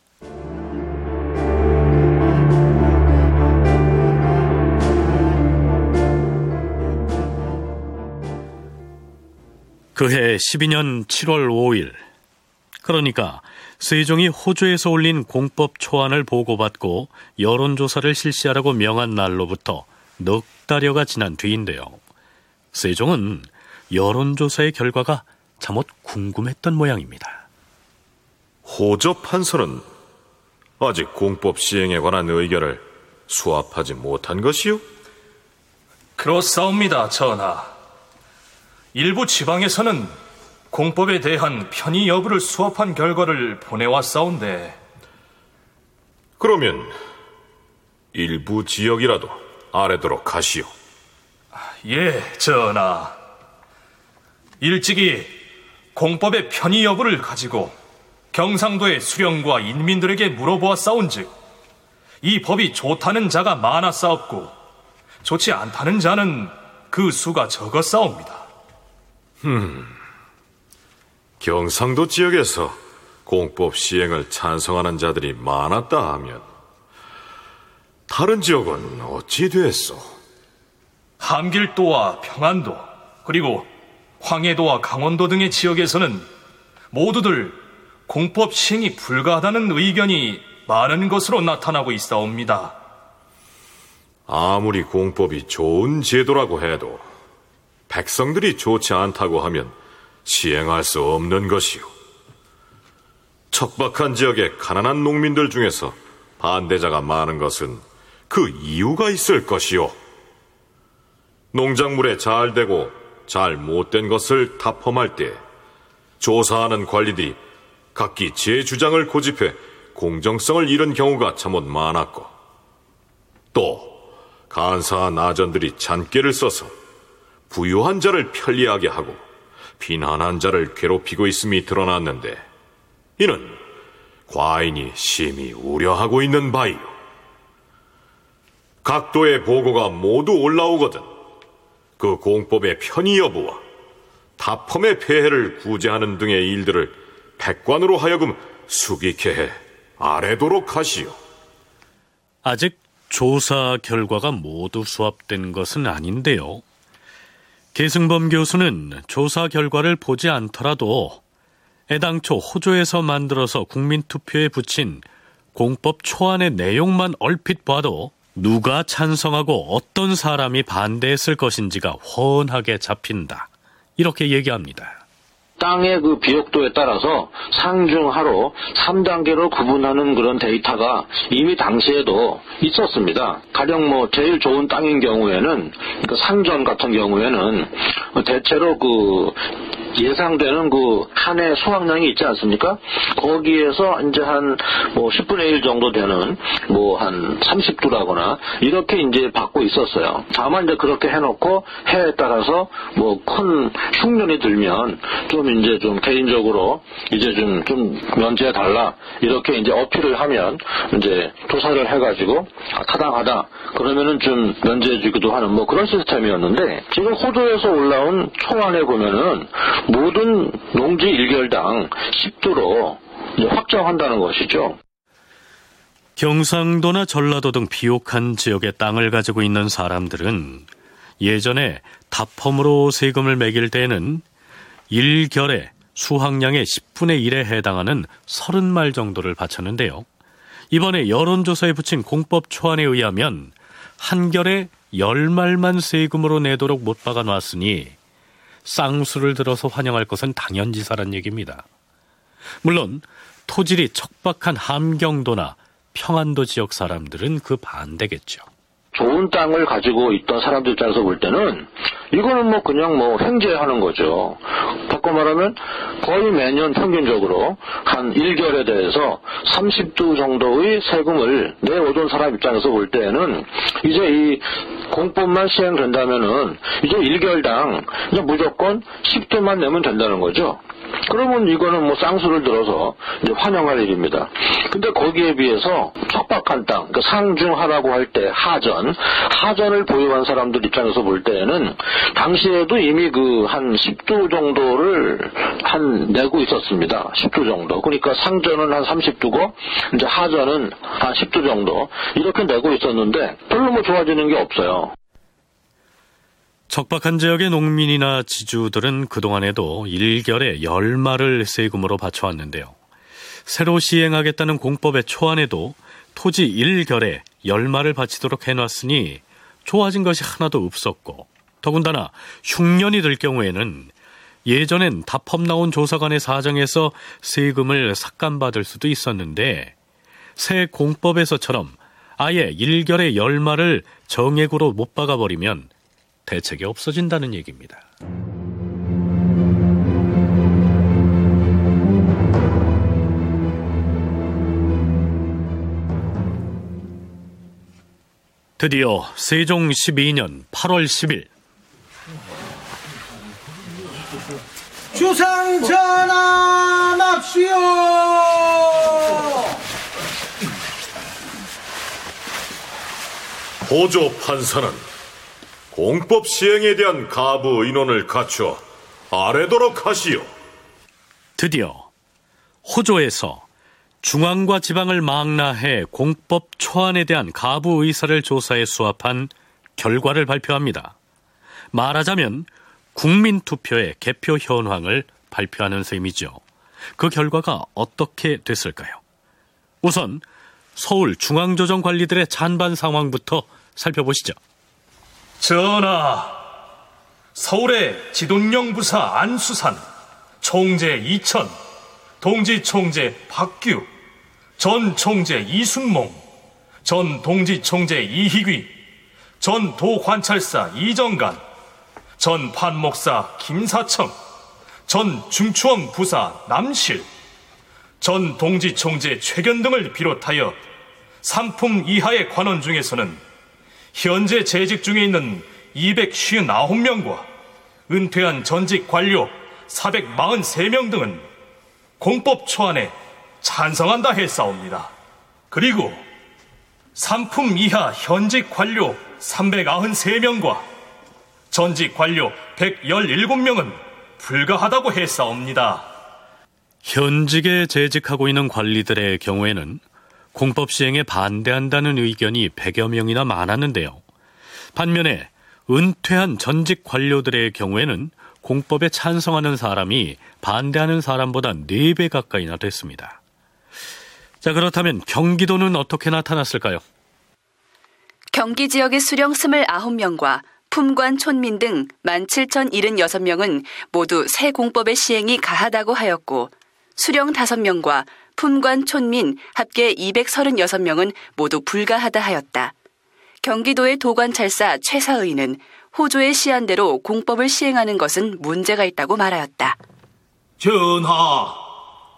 그해 12년 7월 5일, 그러니까 세종이 호주에서 올린 공법 초안을 보고받고 여론조사를 실시하라고 명한 날로부터 넉 달여가 지난 뒤인데요. 세종은 여론조사의 결과가 잠옷 궁금했던 모양입니다. 호저 판서는 아직 공법 시행에 관한 의견을 수합하지 못한 것이요? 그렇사옵니다, 전하. 일부 지방에서는 공법에 대한 편의 여부를 수업한 결과를 보내왔사온데 그러면 일부 지역이라도 아래도록 하시오. 예, 전하. 일찍이 공법의 편의 여부를 가지고 경상도의 수령과 인민들에게 물어보았사온즉 이 법이 좋다는 자가 많았사옵고 좋지 않다는 자는 그 수가 적었사옵니다. 음, 경상도 지역에서 공법 시행을 찬성하는 자들이 많았다 하면 다른 지역은 어찌 됐소? 함길도와 평안도 그리고 황해도와 강원도 등의 지역에서는 모두들 공법 시행이 불가하다는 의견이 많은 것으로 나타나고 있사옵니다. 아무리 공법이 좋은 제도라고 해도 백성들이 좋지 않다고 하면 시행할 수 없는 것이요. 척박한 지역의 가난한 농민들 중에서 반대자가 많은 것은 그 이유가 있을 것이요. 농작물에 잘 되고 잘 못된 것을 답험할 때 조사하는 관리들이 각기 제 주장을 고집해 공정성을 잃은 경우가 참못 많았고 또 간사한 아전들이 잔꾀를 써서 부유한 자를 편리하게 하고 비난한 자를 괴롭히고 있음이 드러났는데 이는 과인이 심히 우려하고 있는 바이요. 각도의 보고가 모두 올라오거든 그 공법의 편의 여부와 다펌의 폐해를 구제하는 등의 일들을 백관으로 하여금 수기케 해 아래도록 하시오. 아직 조사 결과가 모두 수합된 것은 아닌데요. 계승범 교수는 조사 결과를 보지 않더라도 애당초 호조에서 만들어서 국민투표에 붙인 공법 초안의 내용만 얼핏 봐도 누가 찬성하고 어떤 사람이 반대했을 것인지가 훤하게 잡힌다. 이렇게 얘기합니다. 땅의 그 비옥도에 따라서 상중하로 3단계로 구분하는 그런 데이터가 이미 당시에도 있었습니다. 가령 뭐 제일 좋은 땅인 경우에는 그 상전 같은 경우에는 대체로 그 예상되는 그 한 해 수확량이 있지 않습니까? 거기에서 이제 한 뭐 10분의 1 정도 되는 뭐 한 30두라거나 이렇게 이제 받고 있었어요. 다만 이제 그렇게 해놓고 해에 따라서 뭐 큰 흉년이 들면 좀 이제 좀 개인적으로 이제 좀, 좀 면제해 달라 이렇게 이제 어필을 하면 이제 조사를 해가지고 아, 타당하다 그러면은 좀 면제해주기도 하는 뭐 그런 시스템이었는데 지금 호도에서 올라온 초안에 보면은 모든 농지 1결당 10도로 확정한다는 것이죠. 경상도나 전라도 등 비옥한 지역의 땅을 가지고 있는 사람들은 예전에 다펌으로 세금을 매길 때에는 1결에 수확량의 10분의 1에 해당하는 30말 정도를 바쳤는데요. 이번에 여론조사에 붙인 공법 초안에 의하면 한결에 10말만 세금으로 내도록 못 박아 놨으니 쌍수를 들어서 환영할 것은 당연지사란 얘기입니다. 물론 토질이 척박한 함경도나 평안도 지역 사람들은 그 반대겠죠. 좋은 땅을 가지고 있던 사람들 입장에서 볼 때는 이거는 뭐 그냥 뭐 횡재하는 거죠. 바꿔 말하면 거의 매년 평균적으로 한 1결에 대해서 30두 정도의 세금을 내오던 사람 입장에서 볼 때에는 이제 이 공법만 시행된다면은 이제 1결당 그냥 무조건 10두만 내면 된다는 거죠. 그러면 이거는 뭐 쌍수를 들어서 이제 환영할 일입니다. 근데 거기에 비해서 척박한 땅, 그러니까 상중하라고 할 때 하전, 하전을 보유한 사람들 입장에서 볼 때에는 당시에도 이미 그 한 10도 정도를 한 내고 있었습니다. 10도 정도. 그러니까 상전은 한 30도고 이제 하전은 한 10도 정도 이렇게 내고 있었는데 별로 뭐 좋아지는 게 없어요. 척박한 지역의 농민이나 지주들은 그동안에도 일결에 10말을 세금으로 바쳐왔는데요. 새로 시행하겠다는 공법의 초안에도 토지 1결에 10말을 바치도록 해놨으니 좋아진 것이 하나도 없었고 더군다나 흉년이 들 경우에는 예전엔 다펌 나온 조사관의 사정에서 세금을 삭감받을 수도 있었는데 새 공법에서처럼 아예 1결에 10말을 정액으로 못 박아버리면 대책이 없어진다는 얘기입니다. 드디어 세종 12년 8월 10일 주상 전환합시오 보조 판사는 공법 시행에 대한 가부 인원을 갖추어 아래도록 하시오. 드디어 호조에서 중앙과 지방을 망라해 공법 초안에 대한 가부 의사를 조사해 수합한 결과를 발표합니다. 말하자면 국민투표의 개표 현황을 발표하는 셈이죠. 그 결과가 어떻게 됐을까요? 우선 서울 중앙조정관리들의 찬반 상황부터 살펴보시죠. 전하, 서울의 지돈령 부사 안수산, 총재 이천, 동지 총재 박규, 전 총재 이순몽, 전 동지 총재 이희귀, 전 도관찰사 이정간, 전 판목사 김사청, 전 중추원 부사 남실, 전 동지 총재 최견 등을 비롯하여 상품 이하의 관원 중에서는 현재 재직 중에 있는 259명과 은퇴한 전직 관료 443명 등은 공법 초안에 찬성한다 했사옵니다. 그리고 상품 이하 현직 관료 393명과 전직 관료 117명은 불가하다고 했사옵니다. 현직에 재직하고 있는 관리들의 경우에는 공법 시행에 반대한다는 의견이 100여 명이나 많았는데요. 반면에 은퇴한 전직 관료들의 경우에는 공법에 찬성하는 사람이 반대하는 사람보다 4배 가까이나 됐습니다. 자, 그렇다면 경기도는 어떻게 나타났을까요? 경기 지역의 수령 29명과 품관 촌민 등 17,076명은 모두 새 공법의 시행이 가하다고 하였고 수령 5명과 품관 촌민 합계 236명은 모두 불가하다 하였다. 경기도의 도관찰사 최사의는 호조의 시한대로 공법을 시행하는 것은 문제가 있다고 말하였다. 전하,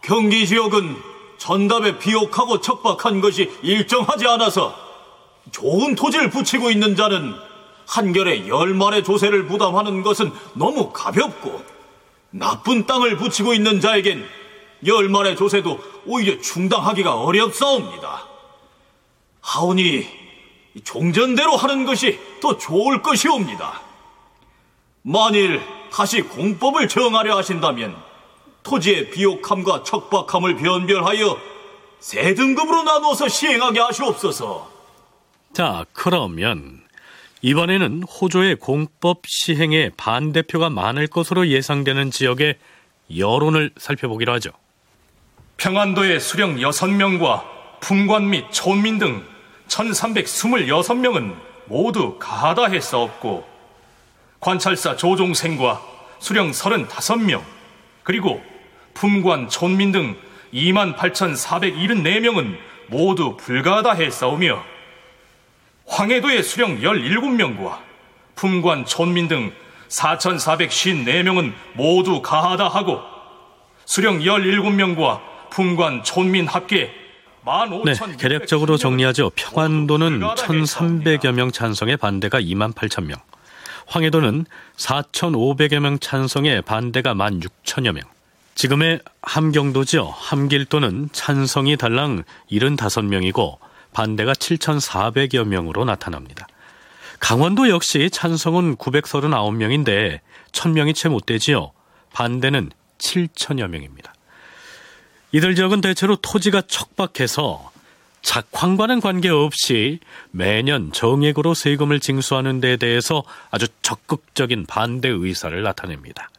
경기 지역은 전답에 비옥하고 척박한 것이 일정하지 않아서 좋은 토지를 붙이고 있는 자는 한결에 열말의 조세를 부담하는 것은 너무 가볍고 나쁜 땅을 붙이고 있는 자에겐 열말의 조세도 오히려 충당하기가 어렵사옵니다. 하오니 종전대로 하는 것이 더 좋을 것이옵니다. 만일 다시 공법을 정하려 하신다면 토지의 비옥함과 척박함을 변별하여 세 등급으로 나누어서 시행하게 하시옵소서. 자, 그러면 이번에는 호조의 공법 시행에 반대표가 많을 것으로 예상되는 지역의 여론을 살펴보기로 하죠. 평안도의 수령 6명과 품관 및 촌민 등 1326명은 모두 가하다 했사옵고 관찰사 조종생과 수령 35명 그리고 품관 촌민 등 28,474명은 모두 불가하다 했사오며 황해도의 수령 17명과 품관 촌민 등 4,454명은 모두 가하다 하고 수령 17명과 품관 촌민 합계 네, 개략적으로 정리하죠. 평안도는 1,300여 명 찬성의 반대가 2만 8천 명. 황해도는 4,500여 명 찬성의 반대가 1만 6천여 명. 지금의 함경도죠. 함길도는 찬성이 달랑 75명이고 반대가 7,400여 명으로 나타납니다. 강원도 역시 찬성은 939명인데 1000명이 채 못 되지요. 반대는 7천여 명입니다. 이들 지역은 대체로 토지가 척박해서 작황과는 관계없이 매년 정액으로 세금을 징수하는 데 대해서 아주 적극적인 반대 의사를 나타냅니다.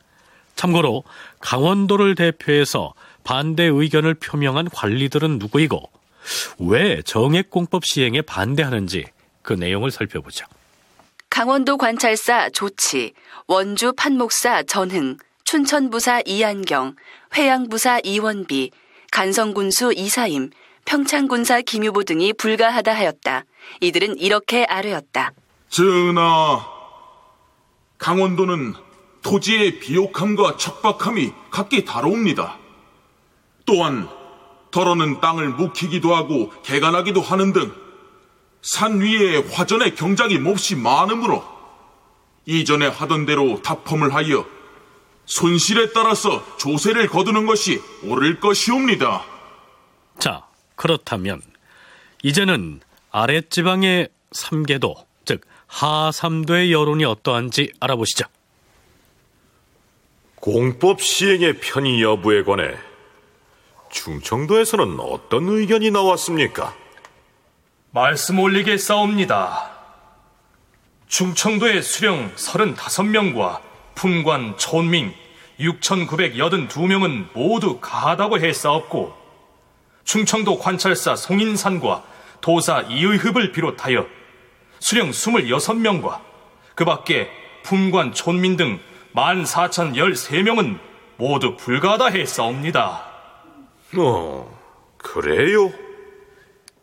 참고로 강원도를 대표해서 반대 의견을 표명한 관리들은 누구이고 왜 정액공법 시행에 반대하는지 그 내용을 살펴보죠. 강원도 관찰사 조치, 원주 판목사 전흥, 춘천부사 이한경, 회양부사 이원비, 간성군수 이사임, 평창군사 김유보 등이 불가하다 하였다. 이들은 이렇게 아뢰었다. 전하, 강원도는 토지의 비옥함과 척박함이 각기 다릅니다. 또한 더러는 땅을 묵히기도 하고 개간하기도 하는 등 산 위에 화전의 경작이 몹시 많으므로 이전에 하던 대로 답펌을 하여 손실에 따라서 조세를 거두는 것이 옳을 것이옵니다. 자, 그렇다면 이제는 아랫지방의 삼계도, 즉 하삼도의 여론이 어떠한지 알아보시죠. 공법 시행의 편의 여부에 관해 충청도에서는 어떤 의견이 나왔습니까? 말씀 올리게 싸웁니다. 충청도의 수령 35명과 품관 촌민 6,982명은 모두 가하다고 했사옵고 충청도 관찰사 송인산과 도사 이의흡을 비롯하여 수령 26명과 그 밖에 품관 촌민 등 14,013명은 모두 불가하다 했사옵니다. 어, 그래요?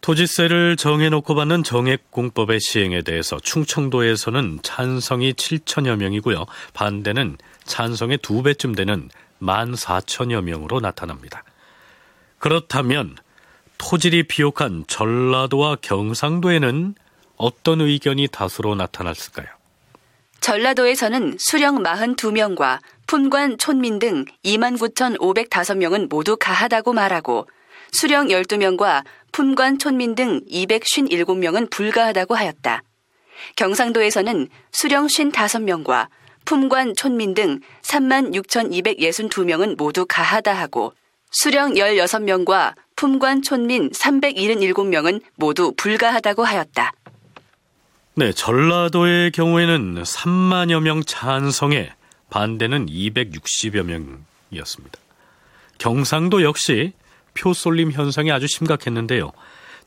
토지세를 정해놓고 받는 정액공법의 시행에 대해서 충청도에서는 찬성이 7천여 명이고요. 반대는 찬성의 두 배쯤 되는 1만 4천여 명으로 나타납니다. 그렇다면 토질이 비옥한 전라도와 경상도에는 어떤 의견이 다수로 나타났을까요? 전라도에서는 수령 42명과 품관 촌민 등 29,505명은 모두 가하다고 말하고 수령 12명과 품관 촌민 등 257명은 불가하다고 하였다. 경상도에서는 수령 55명과 품관 촌민 등 36,262명은 모두 가하다 하고 수령 16명과 품관 촌민 377명은 모두 불가하다고 하였다. 네, 전라도의 경우에는 3만여 명 찬성에 반대는 260여 명이었습니다. 경상도 역시 표 쏠림 현상이 아주 심각했는데요.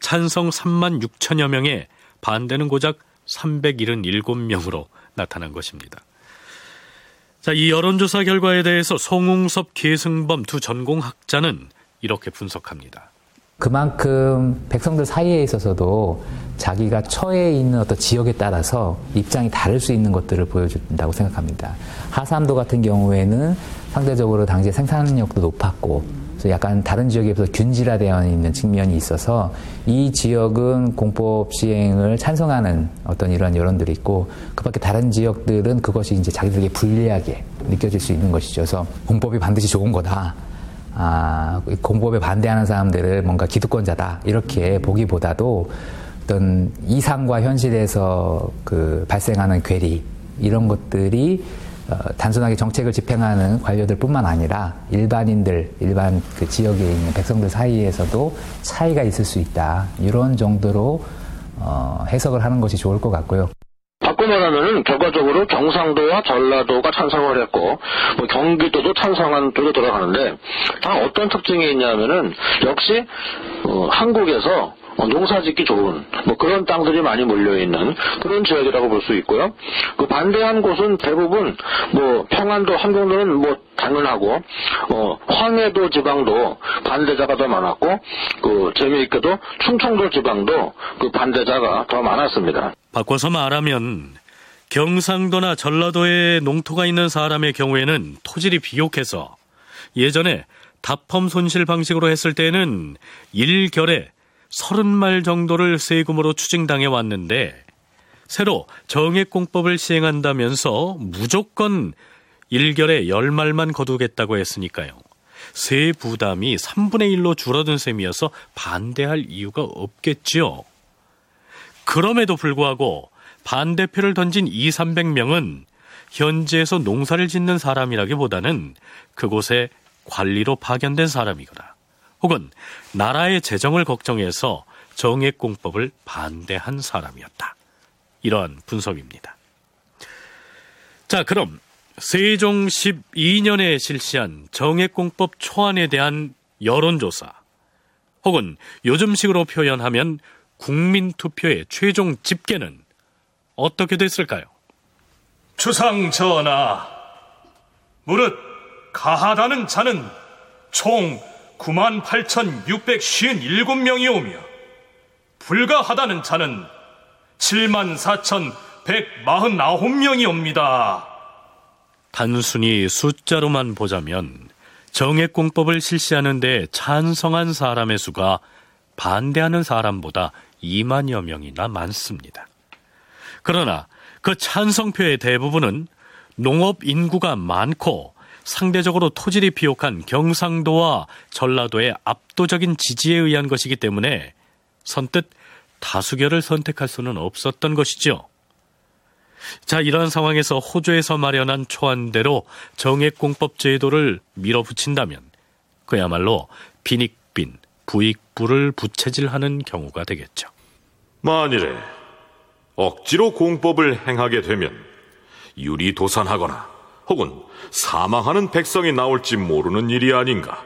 찬성 3만 6천여 명에 반대는 고작 377명으로 나타난 것입니다. 자, 이 여론조사 결과에 대해서 송웅섭, 계승범 두 전공학자는 이렇게 분석합니다. 그만큼 백성들 사이에 있어서도 자기가 처해 있는 어떤 지역에 따라서 입장이 다를 수 있는 것들을 보여준다고 생각합니다. 하삼도 같은 경우에는 상대적으로 당시에 생산력도 높았고 그래서 약간 다른 지역에 비해서 균질화되어 있는 측면이 있어서 이 지역은 공법 시행을 찬성하는 어떤 이런 여론들이 있고 그 밖에 다른 지역들은 그것이 이제 자기들에게 불리하게 느껴질 수 있는 것이죠. 그래서 공법이 반드시 좋은 거다. 아, 공법에 반대하는 사람들을 뭔가 기득권자다 이렇게 보기보다도 어떤 이상과 현실에서 그 발생하는 괴리 이런 것들이 어, 단순하게 정책을 집행하는 관료들뿐만 아니라 일반인들 일반 그 지역에 있는 백성들 사이에서도 차이가 있을 수 있다 이런 정도로 어, 해석을 하는 것이 좋을 것 같고요. 말하면은 결과적으로 경상도와 전라도가 찬성을 했고 뭐 경기도도 찬성한 쪽에 돌아가는데 다 어떤 특징이 있냐면은 역시 어, 한국에서 어, 농사 짓기 좋은 뭐 그런 땅들이 많이 몰려 있는 그런 지역이라고 볼 수 있고요. 그 반대한 곳은 대부분 뭐 평안도 함경도는 뭐 당연하고 어 황해도 지방도 반대자가 더 많았고 그 재미있게도 충청도 지방도 그 반대자가 더 많았습니다. 바꿔서 말하면 경상도나 전라도에 농토가 있는 사람의 경우에는 토질이 비옥해서 예전에 답험 손실 방식으로 했을 때는 일결에 서른 말 정도를 세금으로 추징당해 왔는데 새로 정액공법을 시행한다면서 무조건 일결에 열말만 거두겠다고 했으니까요. 세 부담이 3분의 1로 줄어든 셈이어서 반대할 이유가 없겠지요. 그럼에도 불구하고 반대표를 던진 2, 300명은 현지에서 농사를 짓는 사람이라기보다는 그곳에 관리로 파견된 사람이거나 혹은 나라의 재정을 걱정해서 정액공법을 반대한 사람이었다. 이러한 분석입니다. 자, 그럼 세종 12년에 실시한 정액공법 초안에 대한 여론조사 혹은 요즘식으로 표현하면 국민투표의 최종 집계는 어떻게 됐을까요? 주상 전하, 무릇 가하다는 자는 총 98,657명이 오며 불가하다는 자는 74,149명이 옵니다. 단순히 숫자로만 보자면 정액공법을 실시하는 데 찬성한 사람의 수가 반대하는 사람보다 2만여 명이나 많습니다. 그러나 그 찬성표의 대부분은 농업 인구가 많고 상대적으로 토질이 비옥한 경상도와 전라도의 압도적인 지지에 의한 것이기 때문에 선뜻 다수결을 선택할 수는 없었던 것이죠. 자, 이러한 상황에서 호주에서 마련한 초안대로 정액공법 제도를 밀어붙인다면 그야말로 빈익빈, 부익부를 부채질하는 경우가 되겠죠. 만일에 억지로 공법을 행하게 되면 유리도산하거나 혹은 사망하는 백성이 나올지 모르는 일이 아닌가.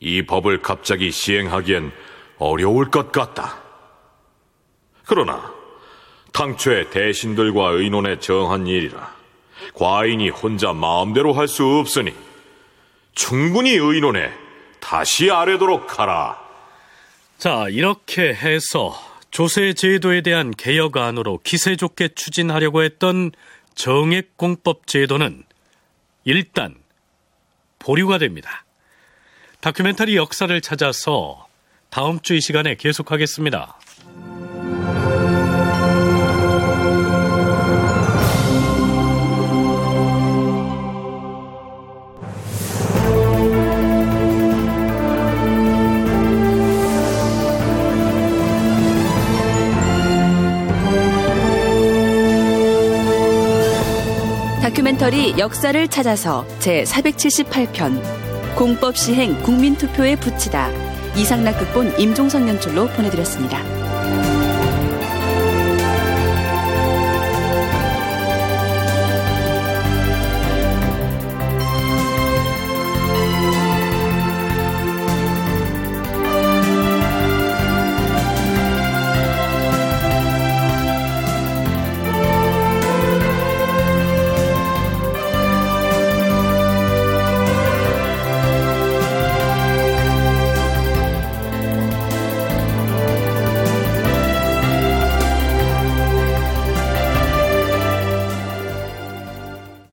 이 법을 갑자기 시행하기엔 어려울 것 같다. 그러나 당초에 대신들과 의논에 정한 일이라 과인이 혼자 마음대로 할 수 없으니 충분히 의논해 다시 아래도록 하라. 자, 이렇게 해서 조세 제도에 대한 개혁안으로 기세 좋게 추진하려고 했던 정액공법 제도는 일단 보류가 됩니다. 다큐멘터리 역사를 찾아서 다음 주 이 시간에 계속하겠습니다. 다큐멘터리 역사를 찾아서 제 478편 공법 시행 국민투표에 붙이다 이상락 극본 임종선 연출로 보내드렸습니다.